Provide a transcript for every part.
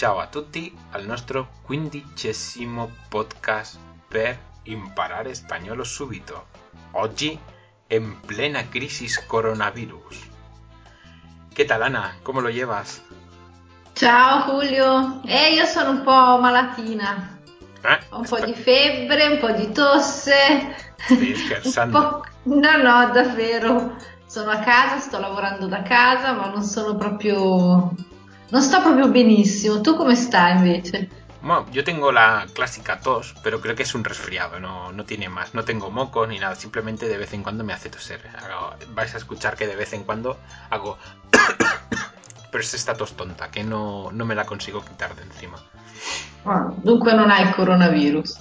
Ciao a tutti al nostro quindicesimo podcast per imparare spagnolo subito. Oggi en plena crisis coronavirus. ¿Qué tal Ana? ¿Cómo lo llevas? Ciao Julio, eh, io sono un po' malatina. Eh? Ho un po' di febbre, un po' di tosse. Stai scherzando? No, no, davvero. Sono a casa, sto lavorando da casa, ma non sono proprio... Non sto proprio benissimo. Tu come stai invece? Bueno, yo tengo la clásica tos, pero creo que es un resfriado, no, no tiene más. No tengo moco ni nada, simplemente de vez en cuando me hace toser. Hago- vais a escuchar que de vez en cuando hago... pero es esta tos tonta, que no, no me la consigo quitar de encima. Ah, dunque non hai coronavirus.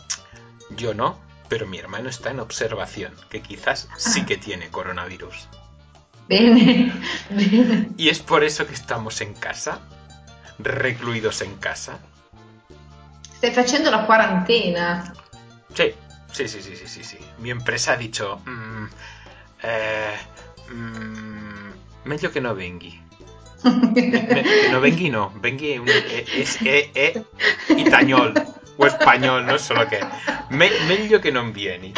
Yo no, pero mi hermano está en observación, que quizás sí que tiene coronavirus. Bene, bene. Y es por eso que estamos en casa, recluidos en casa. Stai facendo la quarantena. Sí, sí, sí, sí, sí, sí. Mi empresa ha dicho, mm, eh, mm, meglio che no venghi. Me- que no venghi no, un- è- es itagnol o español, no solo che. Me- meglio che non vieni.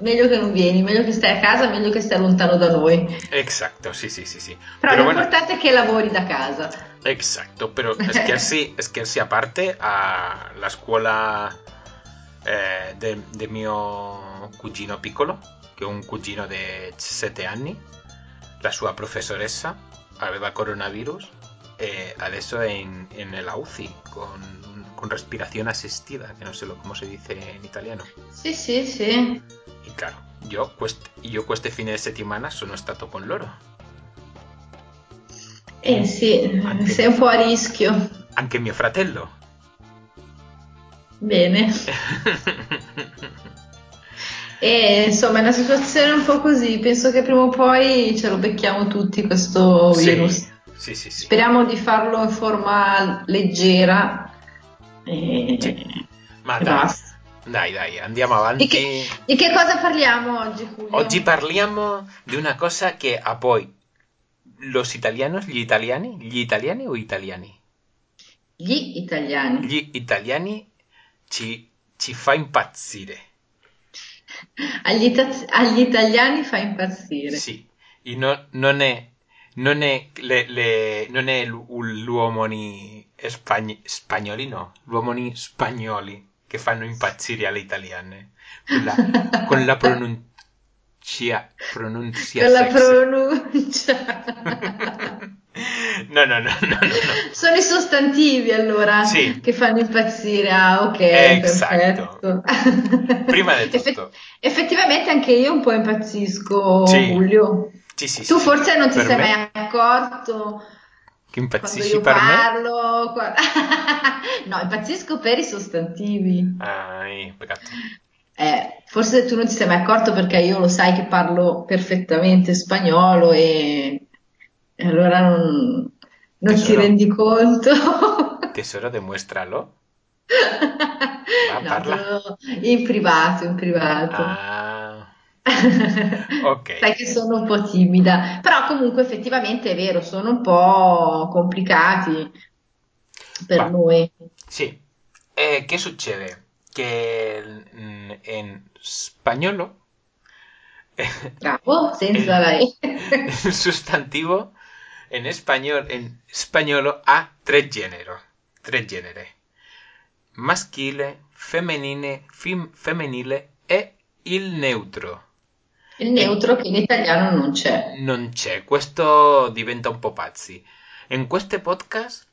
meglio che non vieni, meglio che stai a casa, meglio che stai lontano da noi. Exacto, sí, sí, sí, sí. Però bueno, l'importante è che lavori da casa. Exacto, pero es que así, es que así aparte a la scuola eh, de, de mio cugino piccolo, che è un cugino di 7 anni, la sua professoressa aveva coronavirus e adesso è in, in la UCI con, con respiración asistida, que no sé lo, cómo se dice en italiano. Sì, sì, sì. Y claro, yo, quest, io queste fine di settimana sono stato con loro. Eh sì, Anche- sei un po' a rischio. Anche mio fratello. Bene. E insomma è una situazione un po' così. Penso che prima o poi ce lo becchiamo tutti questo virus. Sì, sì, sì. Speriamo di farlo in forma leggera. E. Ma e dai, basta. dai, dai, andiamo Di avanti. che, di che cosa parliamo oggi, Julio? Oggi parliamo di una cosa che a voi, los italianos, gli italiani, gli italiani o italiani? Gli italiani. Gli italiani ci, ci fa impazzire. Agli, ita- agli italiani fa impazzire. Sì, e no- non è, non è, le, le- non è l'uomini spagn- spagnoli, no, l'uomini spagnoli che fanno impazzire alle italiane. Con la, con la pronuncia, pronuncia Con la pronuncia. No, no, no, no, no, no. Sono i sostantivi allora che fanno impazzire. Ah, ok, perfetto. Prima Effe- tutto. effettivamente anche io un po' impazzisco, Sì. Julio. Sì, sì, Tu forse non ti sei me- mai accorto Che quando impazzisci io per me? parlo. qua- no, impazzisco per i sostantivi. Ah, peccato. Eh, forse tu non ti sei mai accorto perché io lo sai che parlo perfettamente spagnolo e, e allora non, non ti Tesoro. rendi conto. Tesoro, demuéstralo. No, te parla. lo- in privato, in privato. Ah, ok. Sai che sono un po' timida, però comunque effettivamente è vero, sono un po' complicati per Va. noi. Sí. Eh, ¿Qué sucede? Que mm, en español Bravo, senza la E. el sustantivo en español en español ha tres géneros, tres genere. Maschile, femminile, fem- femminile e il neutro. Il neutro che in italiano non c'è. Non c'è, questo diventa un po' pazzi. In questo podcast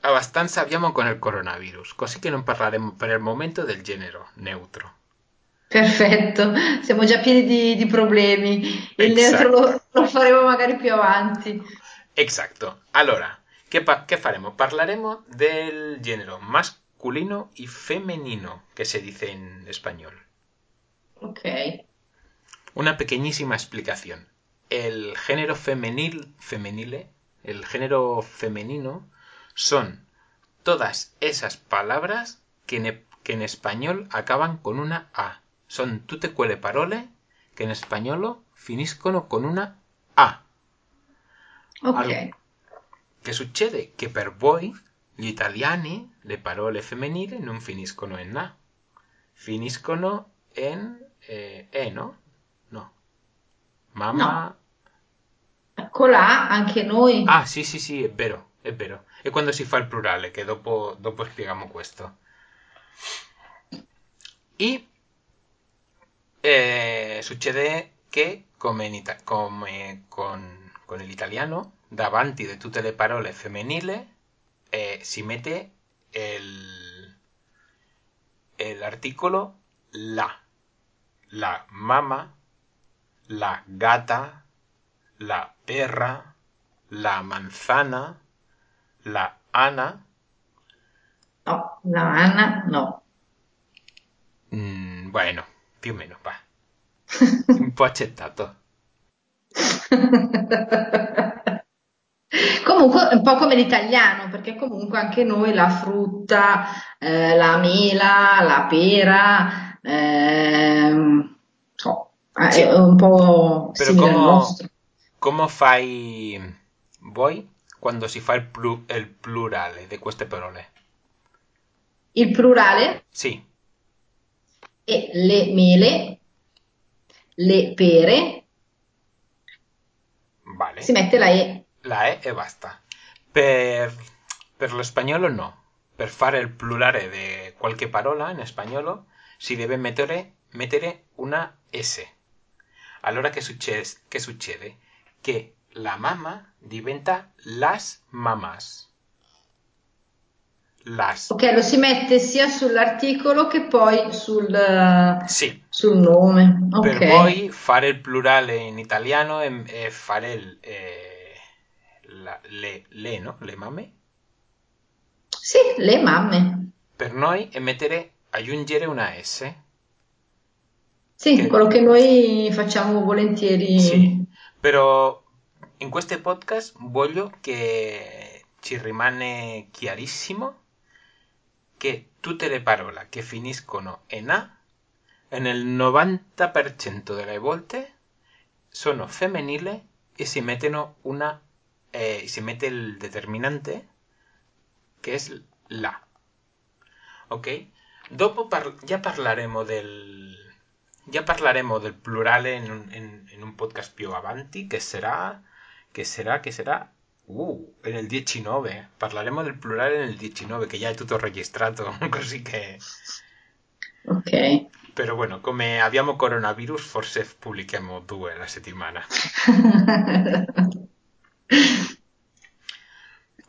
abbastanza abbiamo con il coronavirus, così che non parleremo per il momento del genere neutro. Perfetto, siamo già pieni di, di problemi. Il Esatto. neutro lo, lo faremo magari più avanti. Exacto. Allora, che, pa- che faremo? Parlaremo del genere masculino y femenino, que se dice en español. Ok. Una pequeñísima explicación. El género femenil, femenile, el género femenino, son todas esas palabras que en, e- que en español acaban con una A. Son tutte quelle parole che in spagnolo finiscono con una A. Ok. Che succede? Che per voi gli italiani le parole femminili non finiscono in na, finiscono in eh, e, no? No. Mamma... No. Con la anche noi. Ah, sì, sì, sì, è vero, è vero. E quando si fa il plurale, che dopo, dopo spieghiamo questo. Y eh, succede che, come, in con, con l'italiano, davanti di tutte le parole femminili eh, si mette el, artículo la. La mamá, la gata, la perra, la manzana, la Ana. No, la Ana no. Mm, bueno, più o meno, va. Un po' accettato. Comunque un po' come l'italiano, perché comunque anche noi la frutta, eh, la mela, la pera, ehm, so, eh, è un po' ¿cómo, nostro. cómo fai voi quando si fa il, plu- il plurale di queste parole? Il plurale Sì, è le mele, le pere, vale. si mette la E. La E e basta. Per, per lo spagnolo no. Per fare il plurale di qualche parola in spagnolo si deve mettere, mettere una S. Allora che succede? Che succede? Che la mamma diventa las mamás. Las. Ok, lo si mette sia sull'articolo che poi sul, Sì. sul nome. Per Ok. voi fare il plurale in italiano è, è fare il, eh, la- le, le, no? Le mamme. Sì, le mamme. Per noi è mettere, aggiungere una S. Sì, Che- quello che noi facciamo volentieri. Sì, però in queste podcast voglio che ci rimane chiarissimo che tutte le parole che finiscono in A, nel 90% delle volte, sono femminili e si mettono una, eh, si mette il determinante che è la. Ok? Dopo par- ya parlaremo del ya parlaremo del plurale in un, in- un podcast più avanti che sarà che sarà che sarà uh, nel 19 parleremo del plurale nel 19 che già è tutto registrato così che Ok. però bueno come abbiamo coronavirus forse pubblichiamo due alla settimana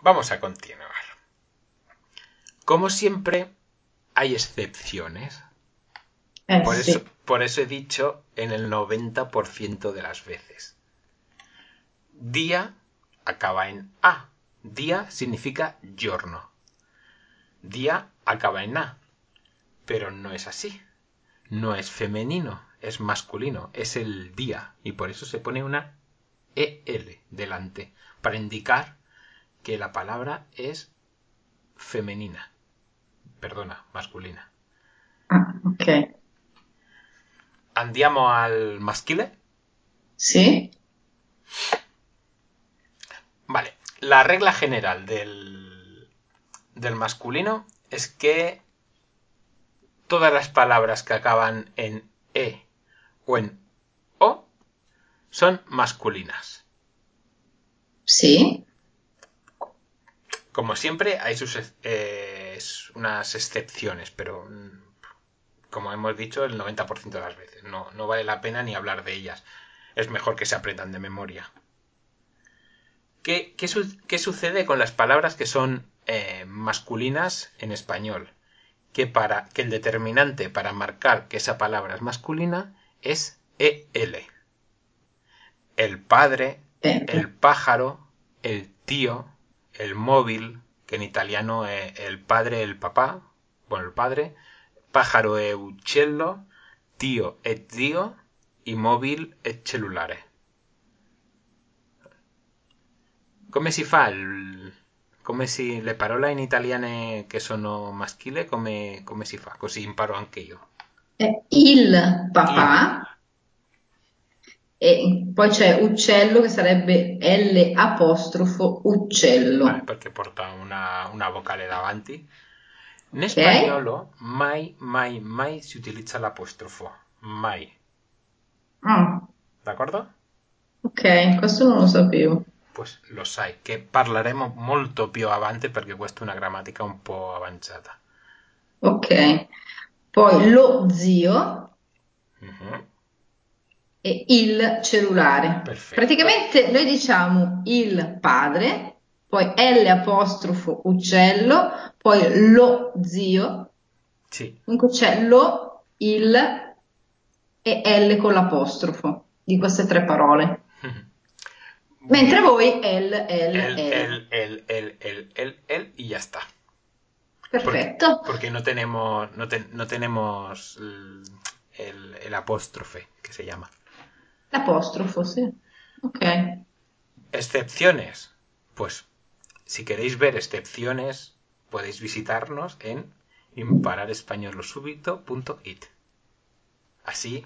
Vamos a continuar. Como siempre, hay excepciones. Eh, Por eso, por eso he dicho en el 90% de las veces. Día acaba en A. Día significa giorno. Día acaba en A. Pero no es así. No es femenino, es masculino, es el día. Y por eso se pone una EL delante, para indicar que la palabra es femenina. Perdona, masculina. Ok. Andiamo al maschile. Sì? Vale, la regla general del, del masculino es que todas las palabras que acaban en E o en O son masculinas. Sì? Como siempre, hay sus, eh, unas excepciones, pero mm, como hemos dicho, el 90% de las veces. No, no vale la pena ni hablar de ellas. Es mejor que se aprendan de memoria. ¿Qué, qué su- qué sucede con las palabras que son eh, masculinas en español? Que, para, que el determinante para marcar que esa palabra es masculina es EL. El padre, el pájaro, el tío, el móvil, que en italiano es el padre, el papá, bueno, el padre, pájaro è uccello, tío è zio y móvil è cellulare. Come si fa il... Come si... Le parole in italiane che sono maschile, come, come si fa? Così imparo anche io. Eh, Il papà, e poi c'è uccello che sarebbe L apostrofo uccello. Vale, perché porta una, una vocale davanti. In spagnolo mai, mai, mai si utilizza l'apostrofo. Mai. Ah, D'accordo? ok, questo non lo sapevo. Pues lo sai, che parleremo molto più avanti perché questa è una grammatica un po' avanzata. Ok. Poi lo zio Mhm. e il cellulare. Perfetto. Praticamente noi diciamo il padre, poi L apostrofo uccello, poi lo zio, Sì, comunque c'è lo, il e L con l'apostrofo di queste tre parole. Mentre voi L, L, el, L. el, el, el, el, el, el y ya está. Porque, Perfetto. porque no tenemos, no, te- no tenemos el, el- el apóstrofe, que se llama. L'apostrofo, sì. Ok. Excepciones. Pues, si queréis ver excepciones, podéis visitarnos en impararespañolosúbito.it. Así,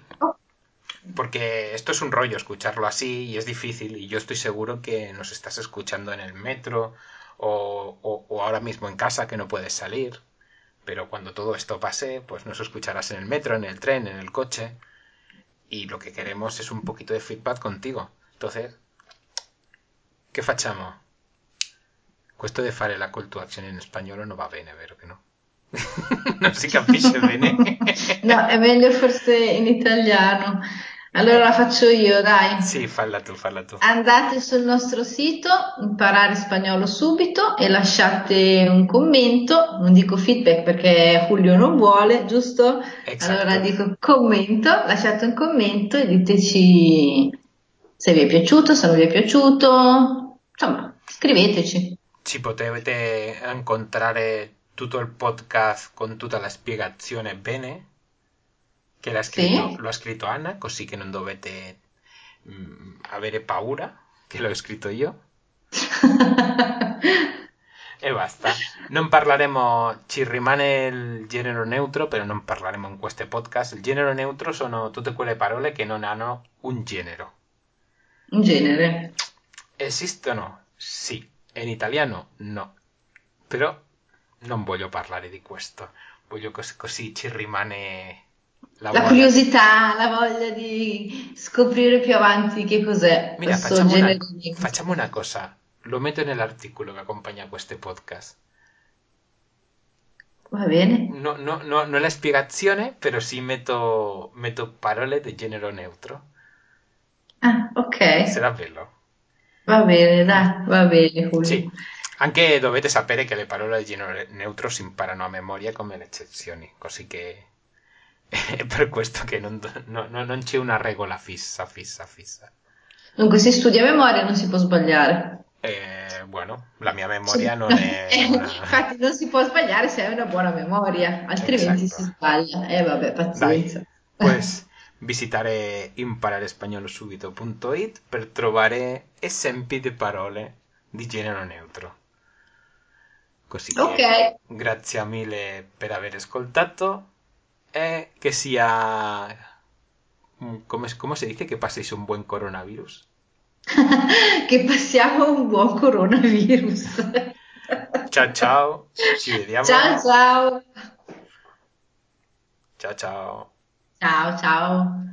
porque esto es un rollo escucharlo así y es difícil y yo estoy seguro que nos estás escuchando en el metro o, ahora mismo en casa que no puedes salir. Pero cuando todo esto pase, pues nos escucharás en el metro, en el tren, en el coche. Y lo que queremos es un poquito de feedback contigo. Entonces, che facciamo? Questo di fare la call to action in spagnolo non va bene, vero che no? non si capisce bene. No, è meglio forse in italiano. Allora la faccio io, dai. sì, falla tu, falla tu. Andate sul nostro sito, imparare spagnolo subito e lasciate un commento, non dico feedback perché Julio non vuole, giusto? Esatto. Allora dico commento, lasciate un commento e diteci se vi è piaciuto, se non vi è piaciuto, insomma, scriveteci. Ci potete incontrare tutto il podcast con tutta la spiegazione bene, Sì. lo ha scritto Anna, così che non dovete mm, avere paura, che l'ho scritto io. E basta. Non parleremo, ci rimane il genere neutro, però non parleremo in questo podcast. Il genere neutro sono tutte quelle parole che non hanno un genere. In genere. Esistono? Sì. In italiano? No. Però non voglio parlare di questo. Voglio cos- così ci rimane la La curiosità, la voglia di scoprire più avanti che cos'è Mira, questo facciamo una, facciamo una cosa. Lo metto nell'articolo che accompagna questo podcast. Va bene? No, no, no, non la spiegazione, però sì metto, metto parole di genere neutro. Ah, ok. Sarà bello. Va bene, dai, va bene, Julio. Sì, anche dovete sapere che le parole di genere neutro si imparano a memoria come le eccezioni, così che è per questo che non, no- no- non c'è una regola fissa, fissa, fissa. Dunque, si studia memoria non si può sbagliare. Eh, bueno, la mia memoria non è una... Infatti non si può sbagliare se hai una buona memoria, altrimenti Esatto. si sbaglia. Eh vabbè, pazienza. Dai, pues visitare impararespagnolosubito.it per trovare esempi di parole di genere neutro. Così che Ok, grazie mille per aver ascoltato e che sia mm, come, come si dice che passéis un buon coronavirus. che passiamo un buon coronavirus. Ci vediamo. Ciao ciao. Ciao ciao. Ciao ciao.